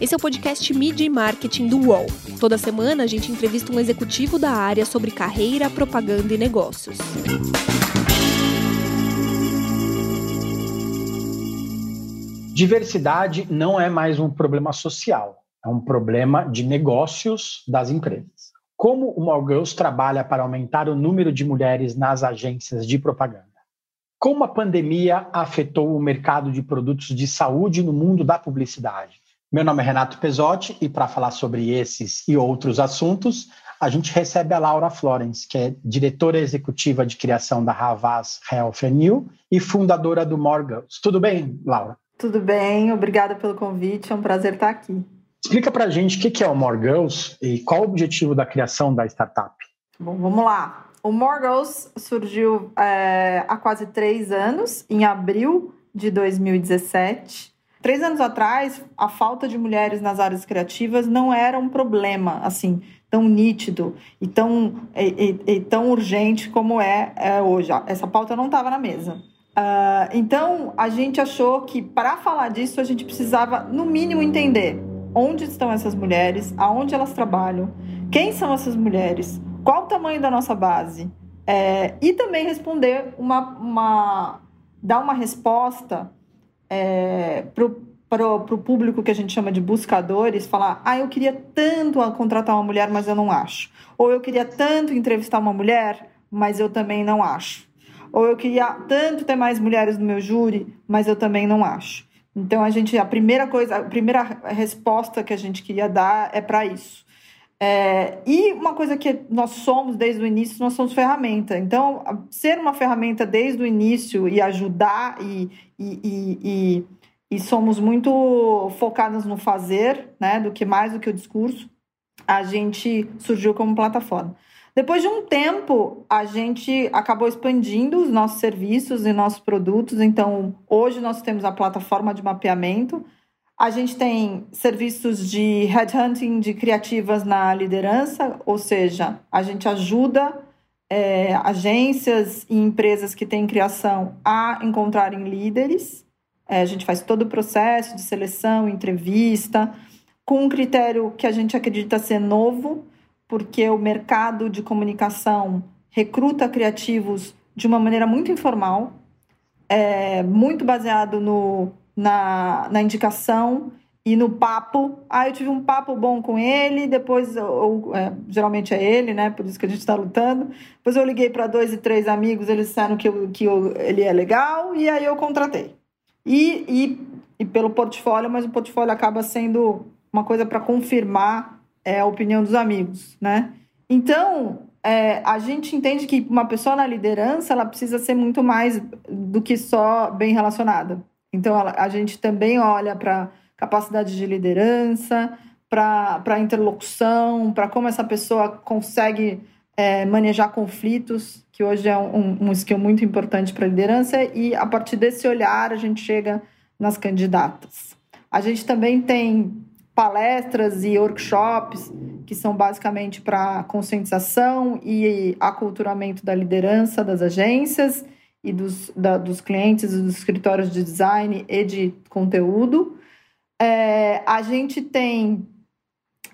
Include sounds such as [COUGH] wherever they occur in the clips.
Esse é o podcast Media e Marketing do UOL. Toda semana a gente entrevista um executivo da área sobre carreira, propaganda e negócios. Diversidade não é mais um problema social, é um problema de negócios das empresas. Como o Girls trabalha para aumentar o número de mulheres nas agências de propaganda? Como a pandemia afetou o mercado de produtos de saúde no mundo da publicidade? Meu nome é Renato Pesotti e para falar sobre esses e outros assuntos, a gente recebe a Laura Florence, que é diretora executiva de criação da Havas Health New e fundadora do Morgans. Tudo bem, Laura? Tudo bem, obrigada pelo convite, é um prazer estar aqui. Explica para a gente o que é o Morgans e qual o objetivo da criação da startup. Bom, vamos lá. O Morgans surgiu é, há quase três anos, em abril de 2017 Três anos atrás, a falta de mulheres nas áreas criativas não era um problema, assim, tão nítido e tão, e, e, e tão urgente como é, é, hoje. Essa pauta não estava na mesa. Uh, então, a gente achou que para falar disso, a gente precisava, no mínimo, entender onde estão essas mulheres, aonde elas trabalham, quem são essas mulheres, qual o tamanho da nossa base, é, e também responder uma, uma dar uma resposta é, para o público que a gente chama de buscadores falar: ah, eu queria tanto contratar uma mulher, mas eu não acho. Ou eu queria tanto entrevistar uma mulher, mas eu também não acho. Ou eu queria tanto ter mais mulheres no meu júri, mas eu também não acho. Então a gente a primeira coisa, a primeira resposta que a gente queria dar é para isso. É, e uma coisa que nós somos desde o início, nós somos ferramenta. Então, ser uma ferramenta desde o início e ajudar e, e, e, e, e somos muito focadas no fazer, né, do que mais do que o discurso, a gente surgiu como plataforma. Depois de um tempo, a gente acabou expandindo os nossos serviços e nossos produtos. Então, hoje nós temos a plataforma de mapeamento, a gente tem serviços de headhunting de criativas na liderança, ou seja, a gente ajuda é, agências e empresas que têm criação a encontrarem líderes. É, a gente faz todo o processo de seleção, entrevista, com um critério que a gente acredita ser novo, porque o mercado de comunicação recruta criativos de uma maneira muito informal, é, muito baseado no na, na indicação e no papo. Ah, eu tive um papo bom com ele, depois, é, geralmente é ele, né? Por isso que a gente está lutando. Depois eu liguei para dois e três amigos, eles disseram que, eu, que eu, ele é legal, e aí eu contratei. E, e, e pelo portfólio, mas o portfólio acaba sendo uma coisa para confirmar é, a opinião dos amigos, né? Então, é, a gente entende que uma pessoa na liderança ela precisa ser muito mais do que só bem relacionada. Então, a, gente também olha para capacidade de liderança, para interlocução, para como essa pessoa consegue é, manejar conflitos, que hoje é um, um skill muito importante para a liderança, e a partir desse olhar a gente chega nas candidatas. A gente também tem palestras e workshops que são basicamente para conscientização e aculturamento da liderança das agências e dos, da, dos clientes dos escritórios de design e de conteúdo. É, a gente tem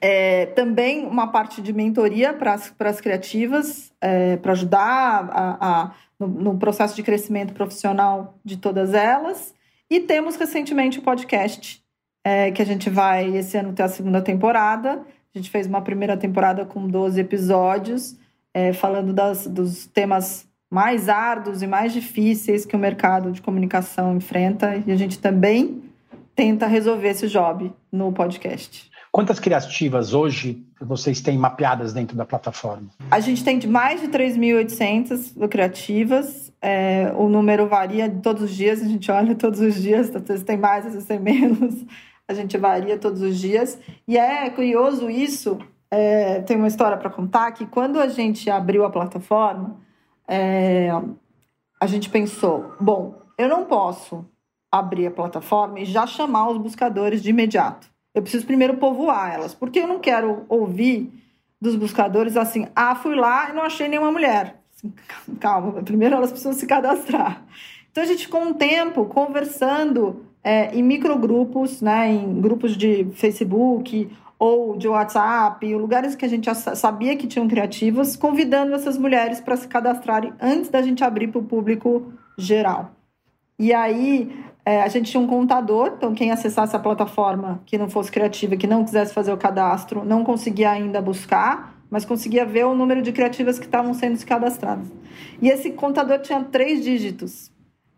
é, também uma parte de mentoria para as criativas, é, para ajudar a, a, no, no, processo de crescimento profissional de todas elas. E temos recentemente o podcast, é, que a gente vai esse ano ter a segunda temporada. A gente fez uma primeira temporada com 12 episódios, é, falando das, dos temas mais árduos e mais difíceis que o mercado de comunicação enfrenta e a gente também tenta resolver esse job no podcast. Quantas criativas hoje vocês têm mapeadas dentro da plataforma? A gente tem mais de 3.800 criativas. É, o número varia todos os dias, a gente olha todos os dias, às vezes tem mais, às vezes tem menos. A gente varia todos os dias. E é curioso isso. É, tem uma história para contar que quando a gente abriu a plataforma, é, a gente pensou: bom, eu não posso abrir a plataforma e já chamar os buscadores de imediato. Eu preciso primeiro povoar elas, porque eu não quero ouvir dos buscadores assim: ah, fui lá e não achei nenhuma mulher. Assim, [LAUGHS] calma, primeiro elas precisam se cadastrar. Então a gente, com o tempo, conversando é, em microgrupos, né, em grupos de Facebook ou de WhatsApp, lugares que a gente sabia que tinham criativas, convidando essas mulheres para se cadastrarem antes da gente abrir para o público geral. E aí é, a gente tinha um contador, então quem acessasse a plataforma que não fosse criativa, que não quisesse fazer o cadastro, não conseguia ainda buscar, mas conseguia ver o número de criativas que estavam sendo cadastradas. E esse contador tinha três dígitos.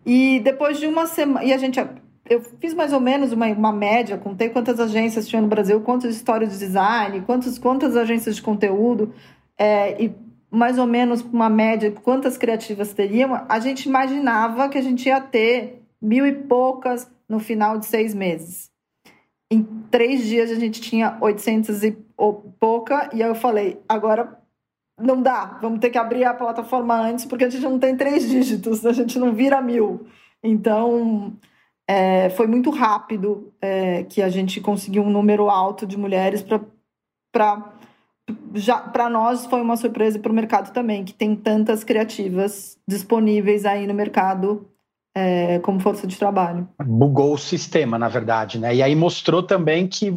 E depois de uma semana. E a gente. Eu fiz mais ou menos uma, uma média, contei quantas agências tinha no Brasil, quantas histórias de design, quantas, quantas agências de conteúdo, é, e mais ou menos uma média, quantas criativas teriam. A gente imaginava que a gente ia ter mil e poucas no final de seis meses. Em três dias a gente tinha 800 e pouca, e aí eu falei, agora não dá, vamos ter que abrir a plataforma antes, porque a gente não tem três dígitos, a gente não vira mil. Então, é, foi muito rápido é, que a gente conseguiu um número alto de mulheres para já para nós foi uma surpresa para o mercado também que tem tantas criativas disponíveis aí no mercado é, como força de trabalho. Bugou o sistema, na verdade, né? E aí mostrou também que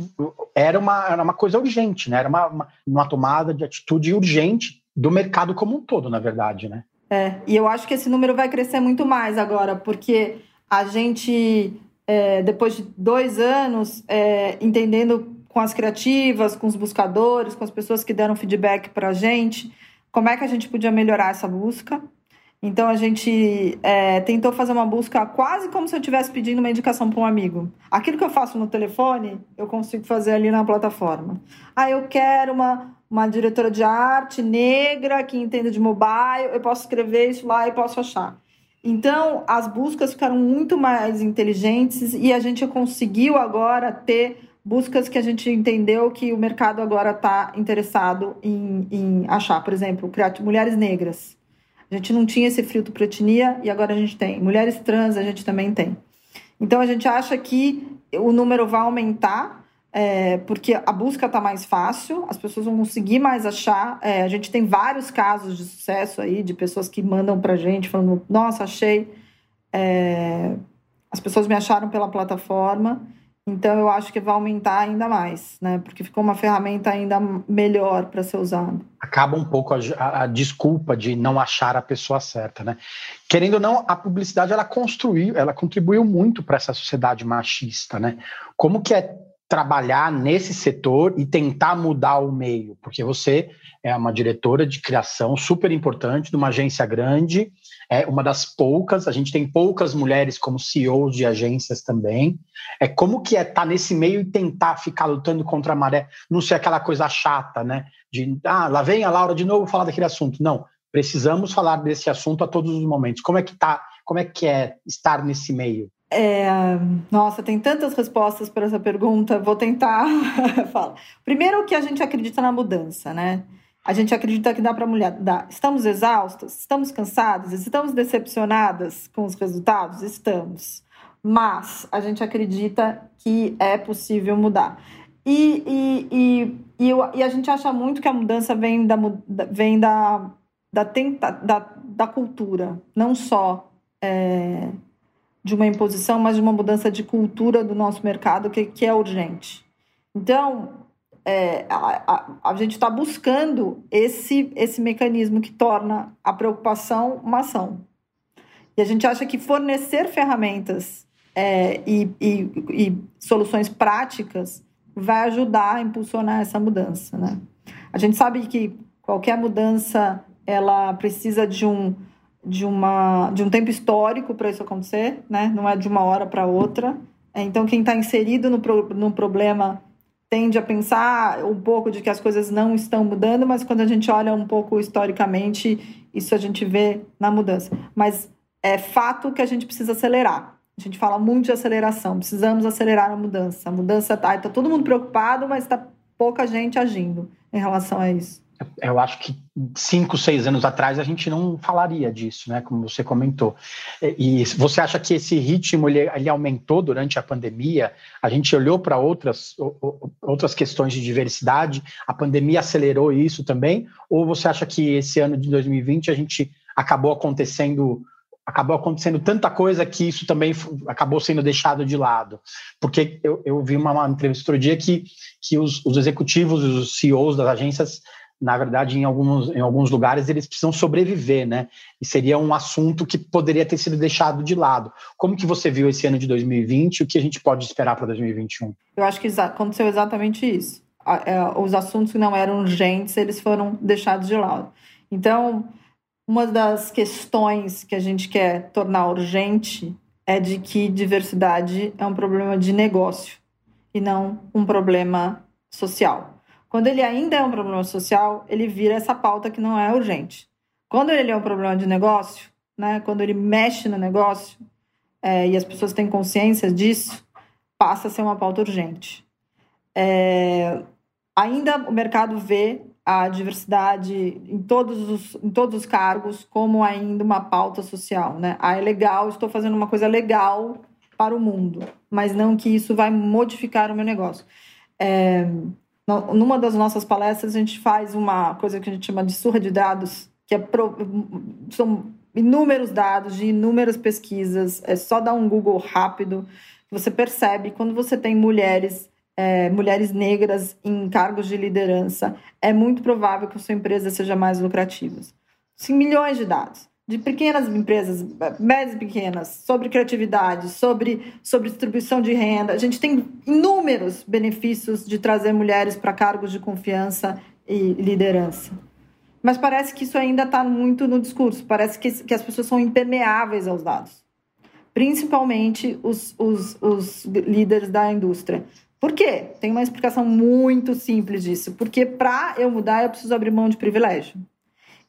era uma, era uma coisa urgente, né? Era uma, uma, uma tomada de atitude urgente do mercado como um todo, na verdade, né? É, e eu acho que esse número vai crescer muito mais agora, porque a gente, é, depois de dois anos, é, entendendo com as criativas, com os buscadores, com as pessoas que deram feedback para a gente, como é que a gente podia melhorar essa busca. Então a gente é, tentou fazer uma busca quase como se eu estivesse pedindo uma indicação para um amigo. Aquilo que eu faço no telefone, eu consigo fazer ali na plataforma. Ah, eu quero uma, uma diretora de arte negra que entenda de mobile, eu posso escrever isso lá e posso achar. Então as buscas ficaram muito mais inteligentes e a gente conseguiu agora ter buscas que a gente entendeu que o mercado agora está interessado em, em achar. Por exemplo, mulheres negras a gente não tinha esse filtro para etnia e agora a gente tem. Mulheres trans a gente também tem. Então a gente acha que o número vai aumentar é, porque a busca está mais fácil, as pessoas vão conseguir mais achar. É, a gente tem vários casos de sucesso aí de pessoas que mandam para gente falando: Nossa, achei. É, as pessoas me acharam pela plataforma. Então eu acho que vai aumentar ainda mais, né? Porque ficou uma ferramenta ainda melhor para ser usada. Acaba um pouco a, a, a, desculpa de não achar a pessoa certa, né? Querendo ou não, a publicidade ela construiu, ela contribuiu muito para essa sociedade machista, né? Como que é trabalhar nesse setor e tentar mudar o meio? Porque você é uma diretora de criação super importante de uma agência grande é uma das poucas, a gente tem poucas mulheres como CEOs de agências também. É como que é estar tá nesse meio e tentar ficar lutando contra a maré, não ser aquela coisa chata, né? De, ah, lá vem a Laura de novo falar daquele assunto. Não, precisamos falar desse assunto a todos os momentos. Como é que tá? Como é que é estar nesse meio? É, nossa, tem tantas respostas para essa pergunta. Vou tentar [LAUGHS] falar. Primeiro que a gente acredita na mudança, né? A gente acredita que dá para mulher dar. Estamos exaustas? Estamos cansadas? Estamos decepcionadas com os resultados? Estamos. Mas a gente acredita que é possível mudar. E, e, e, e, eu, e a gente acha muito que a mudança vem da, vem da, da, tenta, da, da cultura, não só é, de uma imposição, mas de uma mudança de cultura do nosso mercado que, que é urgente. Então, é, a, a, a, gente está buscando esse, esse mecanismo que torna a preocupação uma ação. E a gente acha que fornecer ferramentas é, e, e, e, soluções práticas vai ajudar a impulsionar essa mudança. Né? A gente sabe que qualquer mudança ela precisa de um, de uma, de um tempo histórico para isso acontecer, né? não é de uma hora para outra. Então, quem está inserido no, pro, no problema tende a pensar um pouco de que as coisas não estão mudando, mas quando a gente olha um pouco historicamente, isso a gente vê na mudança. Mas é fato que a gente precisa acelerar. A gente fala muito de aceleração, precisamos acelerar a mudança. A mudança está tá todo mundo preocupado, mas está pouca gente agindo em relação a isso eu acho que cinco, seis anos atrás a gente não falaria disso, né? Como você comentou. E, você acha que esse ritmo ele, ele aumentou durante a pandemia? A gente olhou para outras, outras questões de diversidade, a pandemia acelerou isso também? Ou você acha que esse ano de 2020 a gente acabou acontecendo acabou acontecendo tanta coisa que isso também acabou sendo deixado de lado. Porque eu, eu vi uma, entrevista outro dia que, que os, os executivos, os CEOs das agências, na verdade, em alguns, em alguns lugares, eles precisam sobreviver, né? E seria um assunto que poderia ter sido deixado de lado. Como que você viu esse ano de 2020 e o que a gente pode esperar para 2021? Eu acho que aconteceu exatamente isso. É, os assuntos que não eram urgentes, eles foram deixados de lado. Então, uma das questões que a gente quer tornar urgente é de que diversidade é um problema de negócio e não um problema social. Quando ele ainda é um problema social, ele vira essa pauta que não é urgente. Quando ele é um problema de negócio, né, quando ele mexe no negócio é, e as pessoas têm consciência disso, passa a ser uma pauta urgente. É, ainda o mercado vê a diversidade em todos os, em todos os cargos como ainda uma pauta social, né? Ah, é legal, estou fazendo uma coisa legal para o mundo, mas não que isso vai modificar o meu negócio. É, numa das nossas palestras, a gente faz uma coisa que a gente chama de surra de dados, que é pro, são inúmeros dados de inúmeras pesquisas, é só dar um Google rápido, você percebe quando você tem mulheres é, mulheres negras em cargos de liderança, é muito provável que a sua empresa seja mais lucrativa. Sim, milhões de dados de pequenas empresas, médias e pequenas, sobre criatividade, sobre, sobre distribuição de renda. A gente tem inúmeros benefícios de trazer mulheres para cargos de confiança e liderança. Mas parece que isso ainda está muito no discurso, parece que, que as pessoas são impermeáveis aos dados, principalmente os, os, os líderes da indústria. Por quê? Tem uma explicação muito simples disso. Porque para eu mudar, eu preciso abrir mão de privilégio.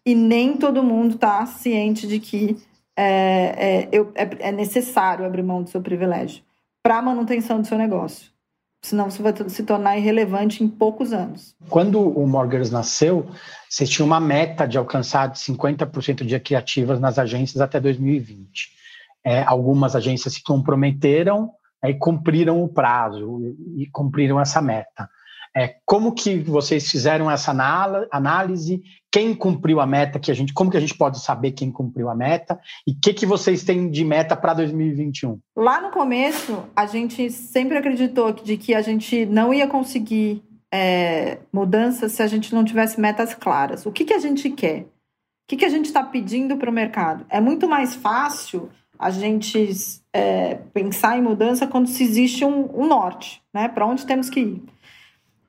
E nem todo mundo está ciente de que é, é, eu, é, é, necessário abrir mão do seu privilégio para a manutenção do seu negócio. Senão você vai se tornar irrelevante em poucos anos. Quando o Morgans nasceu, você tinha uma meta de alcançar 50% de criativas nas agências até 2020. É, algumas agências se comprometeram e cumpriram o prazo e cumpriram essa meta. É, como que vocês fizeram essa análise? Quem cumpriu a meta que a gente, como que a gente pode saber quem cumpriu a meta e o que que vocês têm de meta para 2021? Lá no começo, a gente sempre acreditou de que a gente não ia conseguir é, mudanças se a gente não tivesse metas claras. O que que a gente quer? O que que a gente está pedindo para o mercado? É muito mais fácil a gente é, pensar em mudança quando se existe um, um norte, né? Para onde temos que ir.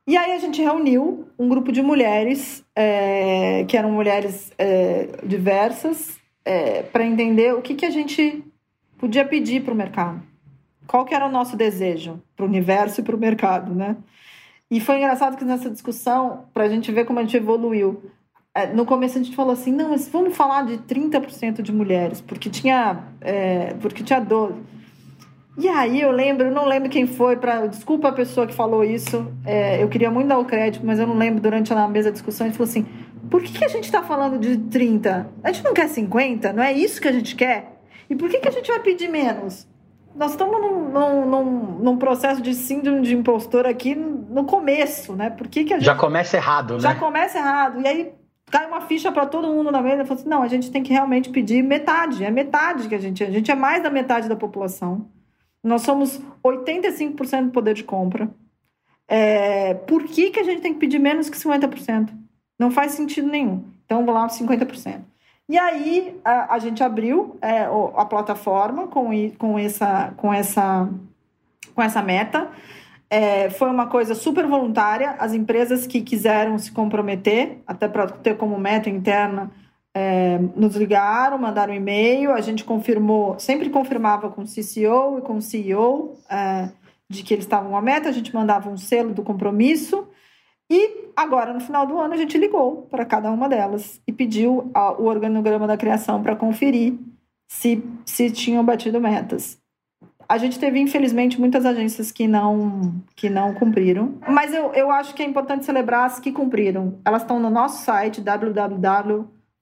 E aí a gente reuniu um grupo de mulheres, é, que eram mulheres é, diversas, é, para entender o que, que a gente podia pedir para o mercado. Qual que era o nosso desejo para o universo e para o mercado, né? E foi engraçado que nessa discussão, para a gente ver como a gente evoluiu, é, no começo a gente falou assim, não, mas vamos falar de 30% de mulheres, porque tinha, é, porque tinha 12. E aí eu lembro, eu não lembro quem foi, para desculpa a pessoa que falou isso, é, eu queria muito dar o crédito, mas eu não lembro durante a mesa de discussão, a gente falou assim, por que, que a gente está falando de 30? A gente não quer 50? Não é isso que a gente quer? E por que, que a gente vai pedir menos? Nós estamos num, num, num, num, processo de síndrome de impostor aqui no começo, né? Por que, que a gente... Já começa errado, né? Já começa errado. E aí cai uma ficha para todo mundo na mesa e fala assim: não, a gente tem que realmente pedir metade. É metade que a gente é. A gente é mais da metade da população. Nós somos 85% do poder de compra. É, por que, que a gente tem que pedir menos que 50%? Não faz sentido nenhum. Então, vou lá, 50%. E aí, a, a gente abriu é, a plataforma com, com, essa, com, essa, com essa meta. É, foi uma coisa super voluntária. As empresas que quiseram se comprometer, até para ter como meta interna, é, nos ligaram, mandaram um e-mail, a gente confirmou, sempre confirmava com o CCO e com o CEO é, de que eles estavam a meta, a gente mandava um selo do compromisso. E agora, no final do ano, a gente ligou para cada uma delas e pediu a, o organograma da criação para conferir se, se tinham batido metas. A gente teve, infelizmente, muitas agências que não, que não cumpriram. Mas eu, eu acho que é importante celebrar as que cumpriram. Elas estão no nosso site,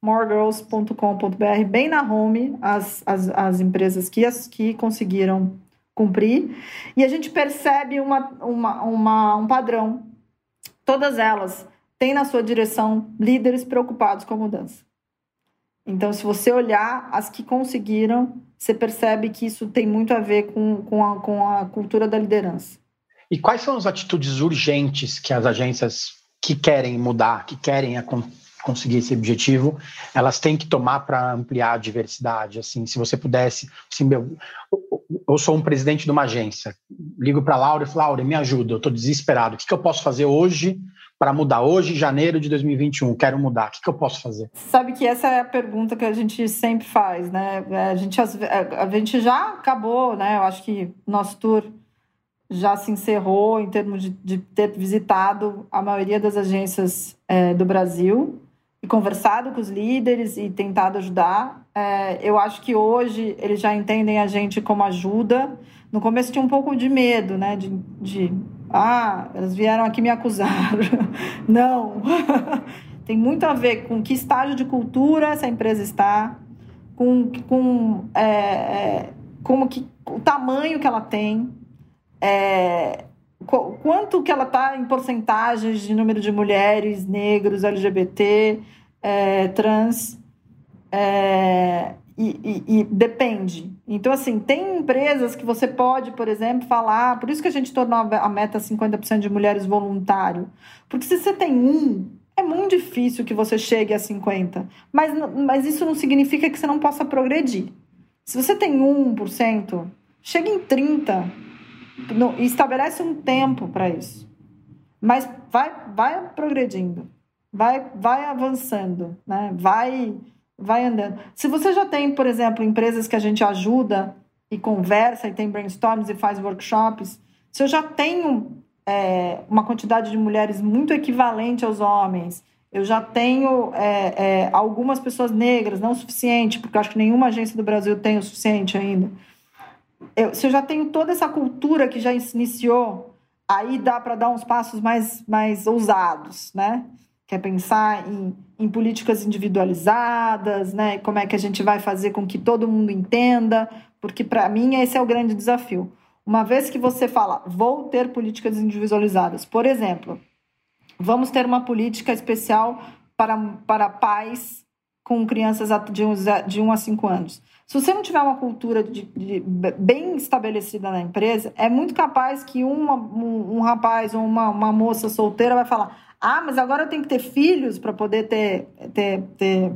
www.moregirls.com.br, bem na home, as, as, as empresas que, as, que conseguiram cumprir. E a gente percebe uma, uma, uma, um padrão. Todas elas têm na sua direção líderes preocupados com a mudança. Então, se você olhar as que conseguiram, você percebe que isso tem muito a ver com, com, a, com a cultura da liderança. E quais são as atitudes urgentes que as agências que querem mudar, que querem conseguir esse objetivo, elas têm que tomar para ampliar a diversidade. Assim, se você pudesse, assim, meu, eu sou um presidente de uma agência, ligo para Laura e falo, Laura, me ajuda, eu estou desesperado. O que, que eu posso fazer hoje para mudar? Hoje, janeiro de 2021, quero mudar. O que, que eu posso fazer? Sabe que essa é a pergunta que a gente sempre faz, né? A gente, a gente já acabou, né? Eu acho que nosso tour já se encerrou em termos de, de ter visitado a maioria das agências é, do Brasil e conversado com os líderes e tentado ajudar. É, eu acho que hoje eles já entendem a gente como ajuda. No começo tinha um pouco de medo, né? De, de ah, elas vieram aqui me acusar. [LAUGHS] Não. [LAUGHS] Tem muito a ver com que estágio de cultura essa empresa está, com, com é, é, como que, o tamanho que ela tem, é, quanto que ela está em porcentagens de número de mulheres, negros, LGBT, é, trans, é, e, e, e, depende. Então, assim, tem empresas que você pode, por exemplo, falar. Por isso que a gente tornou a meta 50% de mulheres voluntário. Porque se você tem um, é muito difícil que você chegue a 50%. Mas, mas isso não significa que você não possa progredir. Se você tem 1%, chega em 30% e estabelece um tempo para isso. Mas vai, vai progredindo, vai, vai avançando, né? vai, vai andando. Se você já tem, por exemplo, empresas que a gente ajuda e conversa e tem brainstorms e faz workshops, se eu já tenho é, uma quantidade de mulheres muito equivalente aos homens, eu já tenho é, é, algumas pessoas negras, não o suficiente, porque acho que nenhuma agência do Brasil tem o suficiente ainda eu, se eu já tenho toda essa cultura que já iniciou, aí dá para dar uns passos mais, mais ousados, né? Que é pensar em, em políticas individualizadas, né? Como é que a gente vai fazer com que todo mundo entenda, porque para mim esse é o grande desafio. Uma vez que você fala, vou ter políticas individualizadas, por exemplo, vamos ter uma política especial para, para pais com crianças de 1 de um a 5 anos. Se você não tiver uma cultura de, de, bem estabelecida na empresa, é muito capaz que uma, um, um, rapaz ou uma, uma moça solteira vai falar: ah, mas agora eu tenho que ter filhos para poder ter, ter, ter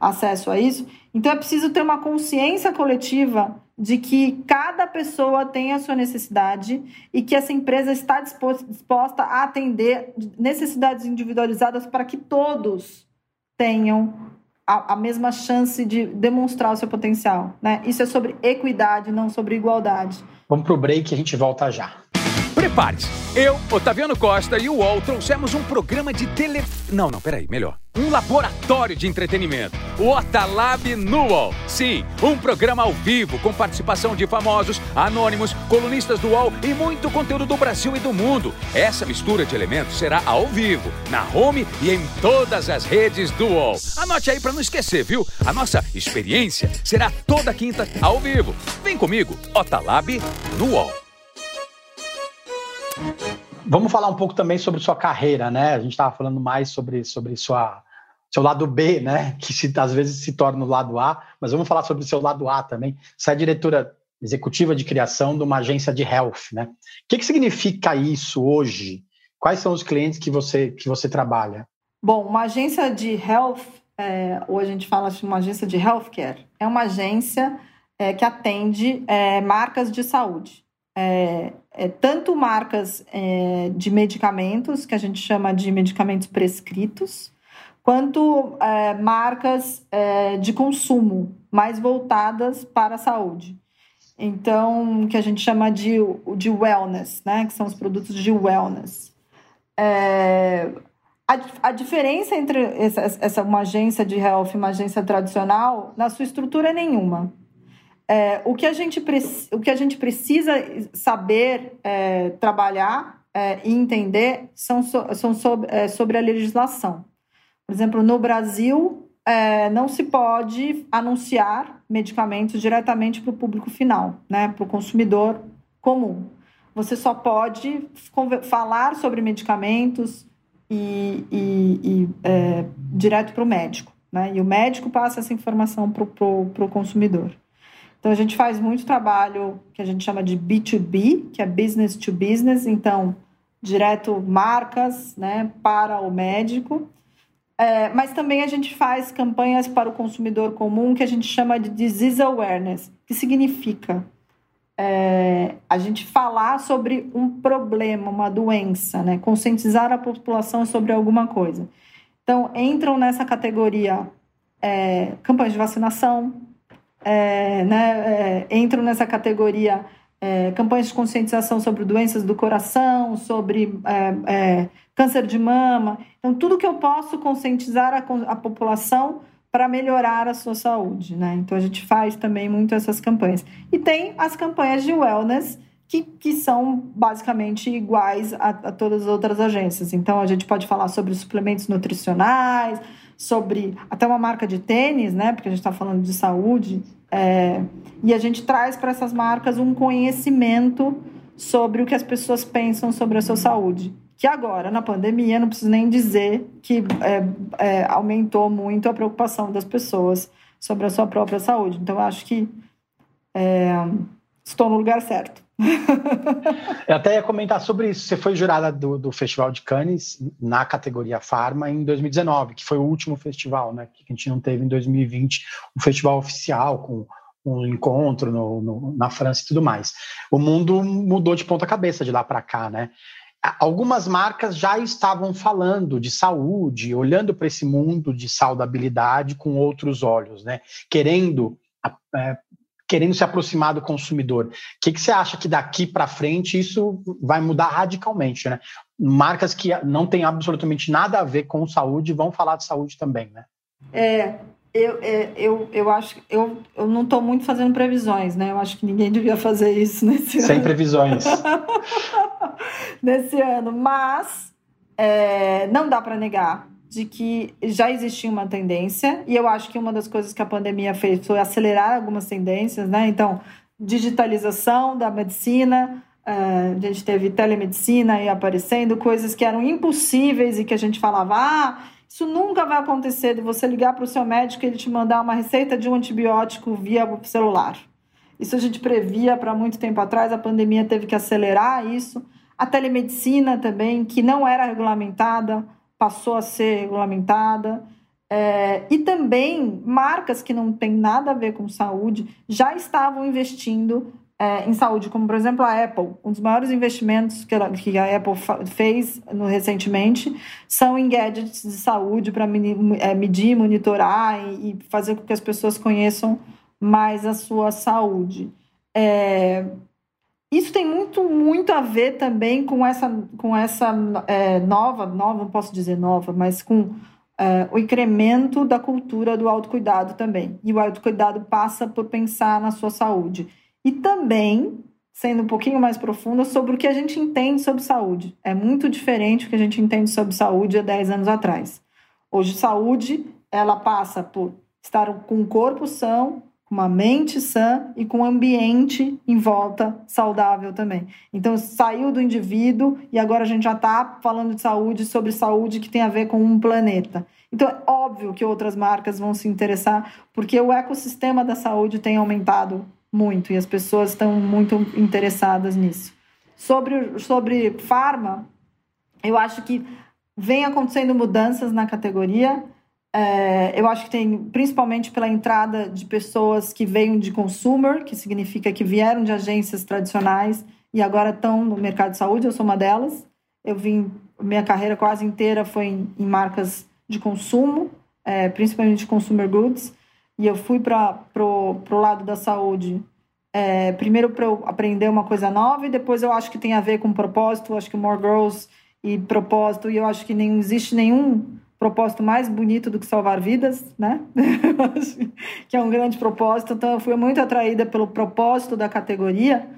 acesso a isso. Então é preciso ter uma consciência coletiva de que cada pessoa tem a sua necessidade e que essa empresa está disposta a atender necessidades individualizadas para que todos tenham a, a, mesma chance de demonstrar o seu potencial. Né? Isso é sobre equidade, não sobre igualdade. Vamos para o break e a gente volta já. Prepare-se. Eu, Otaviano Costa e o UOL trouxemos um programa de tele... Não, não, peraí, melhor. Um laboratório de entretenimento. O Otalab no UOL. Sim, um programa ao vivo com participação de famosos, anônimos, colunistas do UOL e muito conteúdo do Brasil e do mundo. Essa mistura de elementos será ao vivo, na home e em todas as redes do UOL. Anote aí para não esquecer, viu? A nossa experiência será toda quinta ao vivo. Vem comigo, Otalab no UOL. Vamos falar um pouco também sobre sua carreira, né? A gente estava falando mais sobre, sobre sua, seu lado B, né? [LAUGHS] Que se, às vezes se torna o lado A, mas vamos falar sobre o seu lado A também. Você é diretora executiva de criação de uma agência de health, né? O que, que significa isso hoje? Quais são os clientes que você, que você trabalha? Bom, uma agência de health, é, ou a gente fala de uma agência de healthcare, é uma agência é, que atende é, marcas de saúde é, é, tanto marcas é, de medicamentos, que a gente chama de medicamentos prescritos, quanto é, marcas é, de consumo, mais voltadas para a saúde. Então, que a gente chama de, de wellness, né? que são os produtos de wellness. É, a, a diferença entre essa, essa, uma agência de health e uma agência tradicional, na sua estrutura, é nenhuma. É, o, que a gente o que a gente precisa saber é, trabalhar é, e entender são, so, são sobre, é, sobre a legislação. Por exemplo, no Brasil, é, não se pode anunciar medicamentos diretamente para o público final, né, para o consumidor comum. Você só pode falar sobre medicamentos e, e, e é, direto para o médico. né? E o médico passa essa informação para o consumidor. Então, a gente faz muito trabalho que a gente chama de B2B, que é business to business, então, direto marcas né, para o médico. É, mas também a gente faz campanhas para o consumidor comum que a gente chama de disease awareness, que significa é, a gente falar sobre um problema, uma doença, né? conscientizar a população sobre alguma coisa. Então, entram nessa categoria é, campanhas de vacinação, é, né, é, entram nessa categoria é, campanhas de conscientização sobre doenças do coração, sobre é, é, câncer de mama. Então, tudo que eu posso conscientizar a, a população para melhorar a sua saúde, né? Então, a gente faz também muito essas campanhas. E tem as campanhas de wellness, que, que são basicamente iguais a, a todas as outras agências. Então, a gente pode falar sobre suplementos nutricionais, sobre até uma marca de tênis, né? Porque a gente está falando de saúde. É, e a gente traz para essas marcas um conhecimento sobre o que as pessoas pensam sobre a sua saúde. Que agora, na pandemia, não preciso nem dizer que é, é, aumentou muito a preocupação das pessoas sobre a sua própria saúde. Então, acho que é, estou no lugar certo. [LAUGHS] Eu até ia comentar sobre isso. Você foi jurada do, do Festival de Cannes na categoria Farma em 2019, que foi o último festival, né? Que a gente não teve em 2020, um festival oficial com um encontro no, no, na França e tudo mais. O mundo mudou de ponta cabeça de lá para cá, né? Algumas marcas já estavam falando de saúde, olhando para esse mundo de saudabilidade com outros olhos, né? Querendo é, querendo se aproximar do consumidor. O que, que você acha que daqui para frente isso vai mudar radicalmente, né? Marcas que não têm absolutamente nada a ver com saúde vão falar de saúde também, né? É, eu, é, eu, eu acho eu, eu não estou muito fazendo previsões, né? Eu acho que ninguém devia fazer isso [LAUGHS] nesse Sem ano. Sem previsões. [LAUGHS] nesse ano, mas é, não dá para negar de que já existia uma tendência, e eu acho que uma das coisas que a pandemia fez foi acelerar algumas tendências, né? Então, digitalização da medicina, uh, a gente teve telemedicina aí aparecendo, coisas que eram impossíveis e que a gente falava, ah, isso nunca vai acontecer de você ligar para o seu médico e ele te mandar uma receita de um antibiótico via celular. Isso a gente previa para muito tempo atrás, a pandemia teve que acelerar isso. A telemedicina também, que não era regulamentada, passou a ser regulamentada. É, e também marcas que não têm nada a ver com saúde já estavam investindo é, em saúde, como por exemplo a Apple. Um dos maiores investimentos que, ela, que a Apple fez no, recentemente são em gadgets de saúde para é, medir, monitorar e, e, fazer com que as pessoas conheçam mais a sua saúde. É, isso tem muito, muito a ver também com essa, com essa é, nova, nova, não posso dizer nova, mas com é, o incremento da cultura do autocuidado também. E o autocuidado passa por pensar na sua saúde. E também, sendo um pouquinho mais profunda, sobre o que a gente entende sobre saúde. É muito diferente o que a gente entende sobre saúde há 10 anos atrás. Hoje, saúde, ela passa por estar com o corpo são, uma mente sã e com um ambiente em volta saudável também. Então, saiu do indivíduo e agora a gente já está falando de saúde, sobre saúde que tem a ver com um planeta. Então, é óbvio que outras marcas vão se interessar, porque o ecossistema da saúde tem aumentado muito e as pessoas estão muito interessadas nisso. Sobre, sobre farma, eu acho que vem acontecendo mudanças na categoria. É, eu acho que tem, principalmente pela entrada de pessoas que veio de consumer, que significa que vieram de agências tradicionais e agora estão no mercado de saúde, eu sou uma delas. Eu vim, minha carreira quase inteira foi em, em marcas de consumo, é, principalmente consumer goods, e eu fui para o lado da saúde, é, primeiro para eu aprender uma coisa nova, e depois eu acho que tem a ver com propósito, acho que More Girls e propósito, e eu acho que nem existe nenhum propósito mais bonito do que salvar vidas, né? [LAUGHS] que é um grande propósito. Então, eu fui muito atraída pelo propósito da categoria,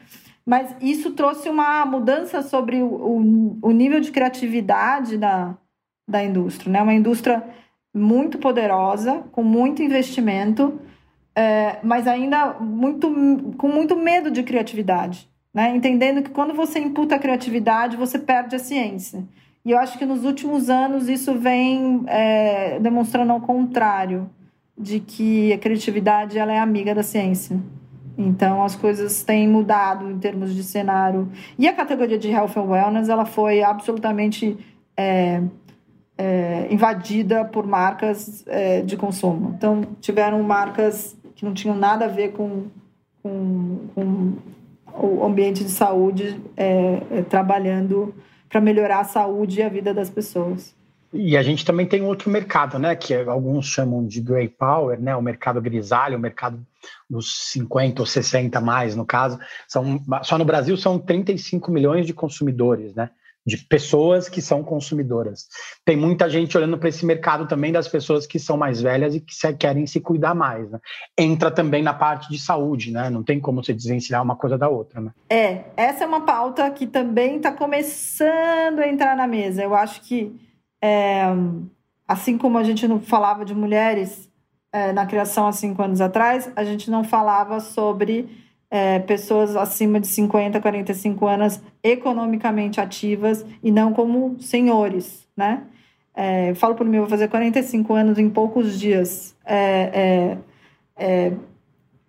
mas isso trouxe uma mudança sobre o, o, o nível de criatividade da, da indústria, né? Uma indústria muito poderosa, com muito investimento, é, mas ainda muito, com muito medo de criatividade, né? Entendendo que quando você imputa a criatividade, você perde a ciência. E eu acho que nos últimos anos isso vem é, demonstrando ao contrário, de que a criatividade ela é amiga da ciência. Então as coisas têm mudado em termos de cenário. E a categoria de health and wellness ela foi absolutamente é, é, invadida por marcas é, de consumo. Então tiveram marcas que não tinham nada a ver com, com, com o ambiente de saúde é, é, trabalhando para melhorar a saúde e a vida das pessoas. E a gente também tem outro mercado, né, que alguns chamam de grey power, né, o mercado grisalho, o mercado dos 50 ou 60 mais, no caso, são só no Brasil são 35 milhões de consumidores, né? De pessoas que são consumidoras. Tem muita gente olhando para esse mercado também das pessoas que são mais velhas e que querem se cuidar mais. Né? Entra também na parte de saúde, né? Não tem como se desvencilhar uma coisa da outra. Né? É, essa é uma pauta que também está começando a entrar na mesa. Eu acho que, é, assim como a gente não falava de mulheres é, na criação há cinco anos atrás, a gente não falava sobre é, pessoas acima de 50, 45 anos economicamente ativas e não como senhores, né? É, falo por mim, eu vou fazer 45 anos em poucos dias. É, é, é,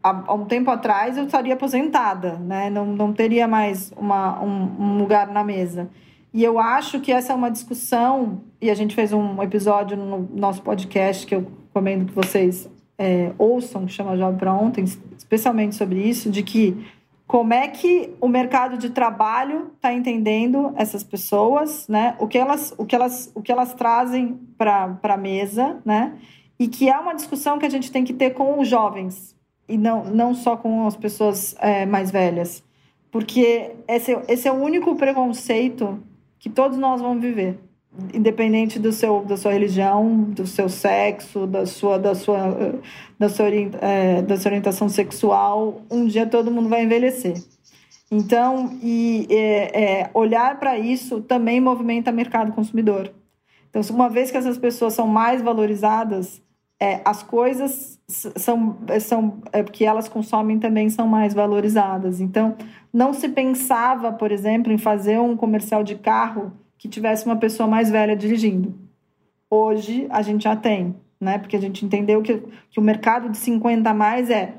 há, um tempo atrás eu estaria aposentada, né? Não, não teria mais uma, um, um lugar na mesa. E eu acho que essa é uma discussão, e a gente fez um episódio no nosso podcast que eu recomendo que vocês é, ouçam, que chama Jovem para Ontem, especialmente sobre isso, de que como é que o mercado de trabalho está entendendo essas pessoas, né? O que elas, o que elas, o que elas trazem para a mesa, né? E que é uma discussão que a gente tem que ter com os jovens e não, não só com as pessoas é, mais velhas, porque esse, esse é o único preconceito que todos nós vamos viver independente do seu da sua religião, do seu sexo, da sua da sua da sua, é, da sua orientação sexual, um dia todo mundo vai envelhecer. Então, e é, é, olhar para isso também movimenta mercado consumidor. Então, uma vez que essas pessoas são mais valorizadas, é, as coisas são, são é, que elas consomem também são mais valorizadas. Então, não se pensava, por exemplo, em fazer um comercial de carro que tivesse uma pessoa mais velha dirigindo. Hoje a gente já tem, né? Porque a gente entendeu que, que o mercado de 50 a mais é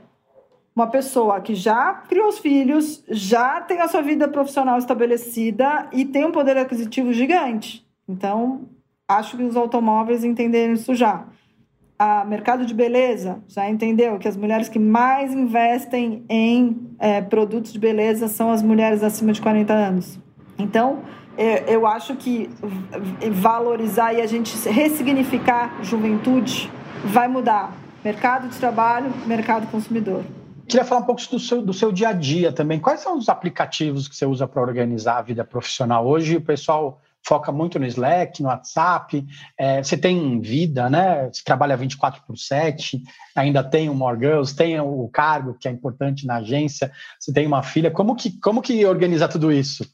uma pessoa que já criou os filhos, já tem a sua vida profissional estabelecida e tem um poder aquisitivo gigante. Então, acho que os automóveis entenderam isso já. A mercado de beleza já entendeu que as mulheres que mais investem em é, produtos de beleza são as mulheres acima de 40 anos. Então, eu acho que valorizar e a gente ressignificar juventude vai mudar mercado de trabalho, mercado consumidor. Queria falar um pouco do seu, do seu dia a dia também. Quais são os aplicativos que você usa para organizar a vida profissional? Hoje o pessoal foca muito no Slack, no WhatsApp. É, você tem vida, né? Você trabalha 24 por 7, ainda tem o More Girls, tem o cargo que é importante na agência, você tem uma filha. Como que, como que organiza tudo isso?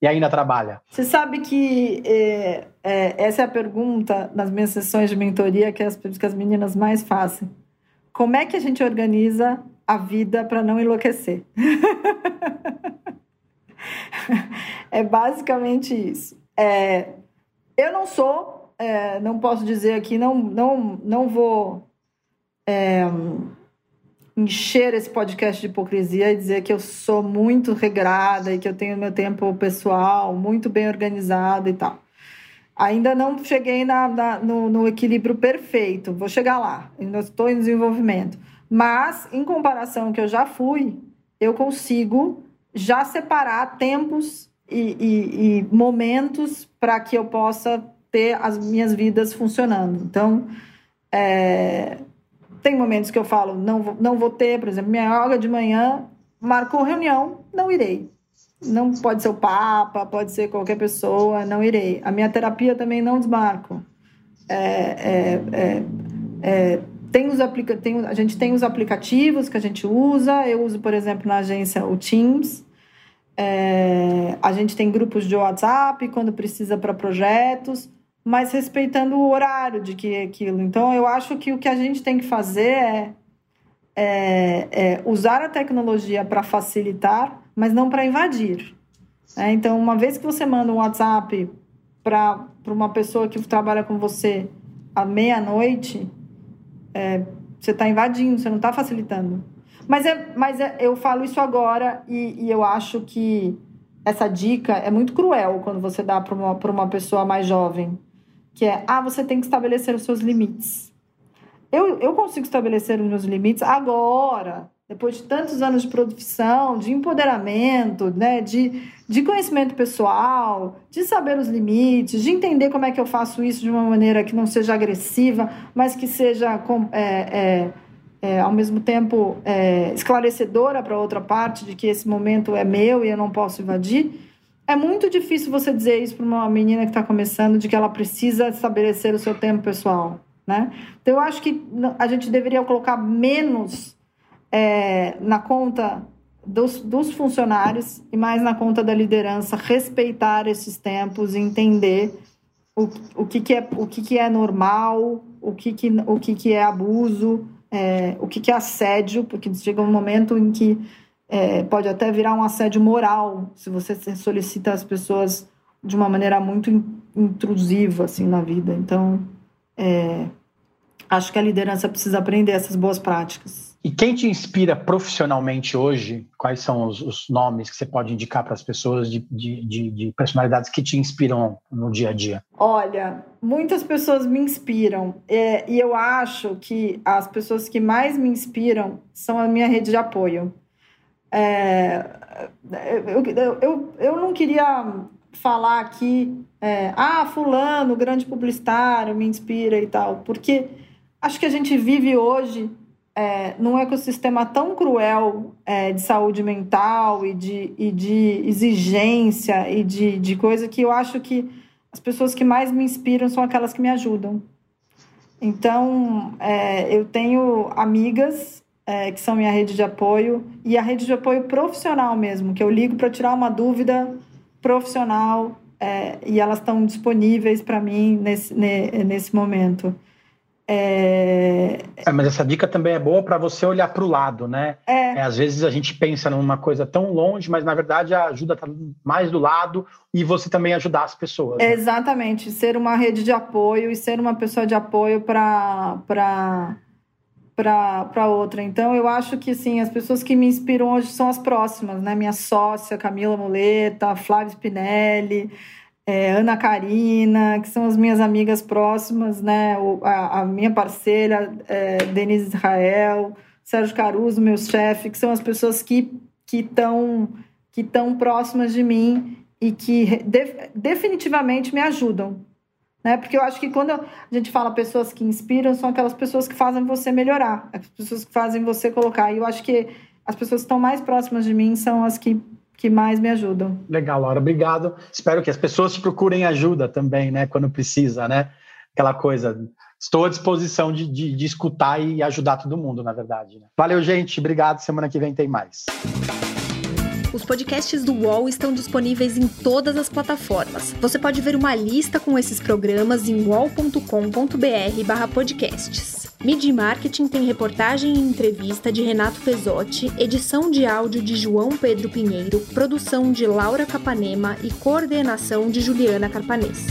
E ainda trabalha? Você sabe que é, é, essa é a pergunta nas minhas sessões de mentoria que as, que as meninas mais fazem. Como é que a gente organiza a vida para não enlouquecer? [LAUGHS] é basicamente isso. É, eu não sou, é, não posso dizer aqui, não, não, não vou é, encher esse podcast de hipocrisia e dizer que eu sou muito regrada e que eu tenho meu tempo pessoal muito bem organizado e tal. Ainda não cheguei na, na no, no, equilíbrio perfeito, vou chegar lá, ainda estou em desenvolvimento. Mas, em comparação que eu já fui, eu consigo já separar tempos e, e, e momentos para que eu possa ter as minhas vidas funcionando. Então, é, tem momentos que eu falo, não vou, não vou ter, por exemplo, minha yoga de manhã marcou reunião, não irei. Não pode ser o Papa, pode ser qualquer pessoa, não irei. A minha terapia também não desmarco. É, é, é, é tem os aplica tem, a gente tem os aplicativos que a gente usa. Eu uso, por exemplo, na agência o Teams. É, a gente tem grupos de WhatsApp quando precisa para projetos mas respeitando o horário de que é aquilo. Então, eu acho que o que a gente tem que fazer é, é, é usar a tecnologia para facilitar, mas não para invadir. É, então, uma vez que você manda um WhatsApp para uma pessoa que trabalha com você à meia-noite, é, você está invadindo, você não está facilitando. Mas, é, mas é, eu falo isso agora e, e, eu acho que essa dica é muito cruel quando você dá para uma, uma pessoa mais jovem, que é, ah, você tem que estabelecer os seus limites. Eu, eu consigo estabelecer os meus limites agora, depois de tantos anos de profissão, de empoderamento, né, de, de conhecimento pessoal, de saber os limites, de entender como é que eu faço isso de uma maneira que não seja agressiva, mas que seja é, é, é, ao mesmo tempo é, esclarecedora para outra parte de que esse momento é meu e eu não posso invadir. É muito difícil você dizer isso para uma menina que está começando, de que ela precisa estabelecer o seu tempo pessoal. Né? Então, eu acho que a gente deveria colocar menos é, na conta dos, dos, funcionários e mais na conta da liderança respeitar esses tempos e entender o, o, que, que, é, o que, que é normal, o que, que, o que, que é abuso, é, o que, que é assédio, porque chega um momento em que é, pode até virar um assédio moral se você solicita as pessoas de uma maneira muito intrusiva assim na vida. Então, é, acho que a liderança precisa aprender essas boas práticas. E quem te inspira profissionalmente hoje? Quais são os, os nomes que você pode indicar para as pessoas de, de, de, de, personalidades que te inspiram no dia a dia? Olha, muitas pessoas me inspiram. É, e eu acho que as pessoas que mais me inspiram são a minha rede de apoio. É, eu, eu, eu não queria falar aqui, é, ah, Fulano, grande publicitário, me inspira e tal, porque acho que a gente vive hoje é, num ecossistema tão cruel é, de saúde mental e de, e de exigência e de, de coisa que eu acho que as pessoas que mais me inspiram são aquelas que me ajudam. Então, é, eu tenho amigas é, que são minha rede de apoio e a rede de apoio profissional mesmo, que eu ligo para tirar uma dúvida profissional é, e elas estão disponíveis para mim nesse, nesse momento. É... é... mas essa dica também é boa para você olhar para o lado, né? É. é. Às vezes a gente pensa numa coisa tão longe, mas na verdade a ajuda está mais do lado e você também ajudar as pessoas. Né? Exatamente, ser uma rede de apoio e ser uma pessoa de apoio para para outra. Então eu acho que sim, as pessoas que me inspiram hoje são as próximas, né? Minha sócia Camila Muleta, Flávia Spinelli é, Ana Karina, que são as minhas amigas próximas, né? O, a, a, minha parceira, é, Denise Israel, Sérgio Caruso, meu chefe, que são as pessoas que estão que tão próximas de mim e que de, definitivamente me ajudam. Né? Porque eu acho que quando a gente fala pessoas que inspiram, são aquelas pessoas que fazem você melhorar, as pessoas que fazem você colocar. E eu acho que as pessoas que estão mais próximas de mim são as que que mais me ajudam. Legal, Laura, obrigado. Espero que as pessoas procurem ajuda também, né, quando precisa, né? Aquela coisa, estou à disposição de, de, de escutar e ajudar todo mundo, na verdade. Né? Valeu, gente, obrigado. Semana que vem tem mais. Os podcasts do UOL estão disponíveis em todas as plataformas. Você pode ver uma lista com esses programas em wall.com.br/podcasts. Midi Marketing tem reportagem e entrevista de Renato Pesotti, edição de áudio de João Pedro Pinheiro, produção de Laura Capanema e coordenação de Juliana Carpanês.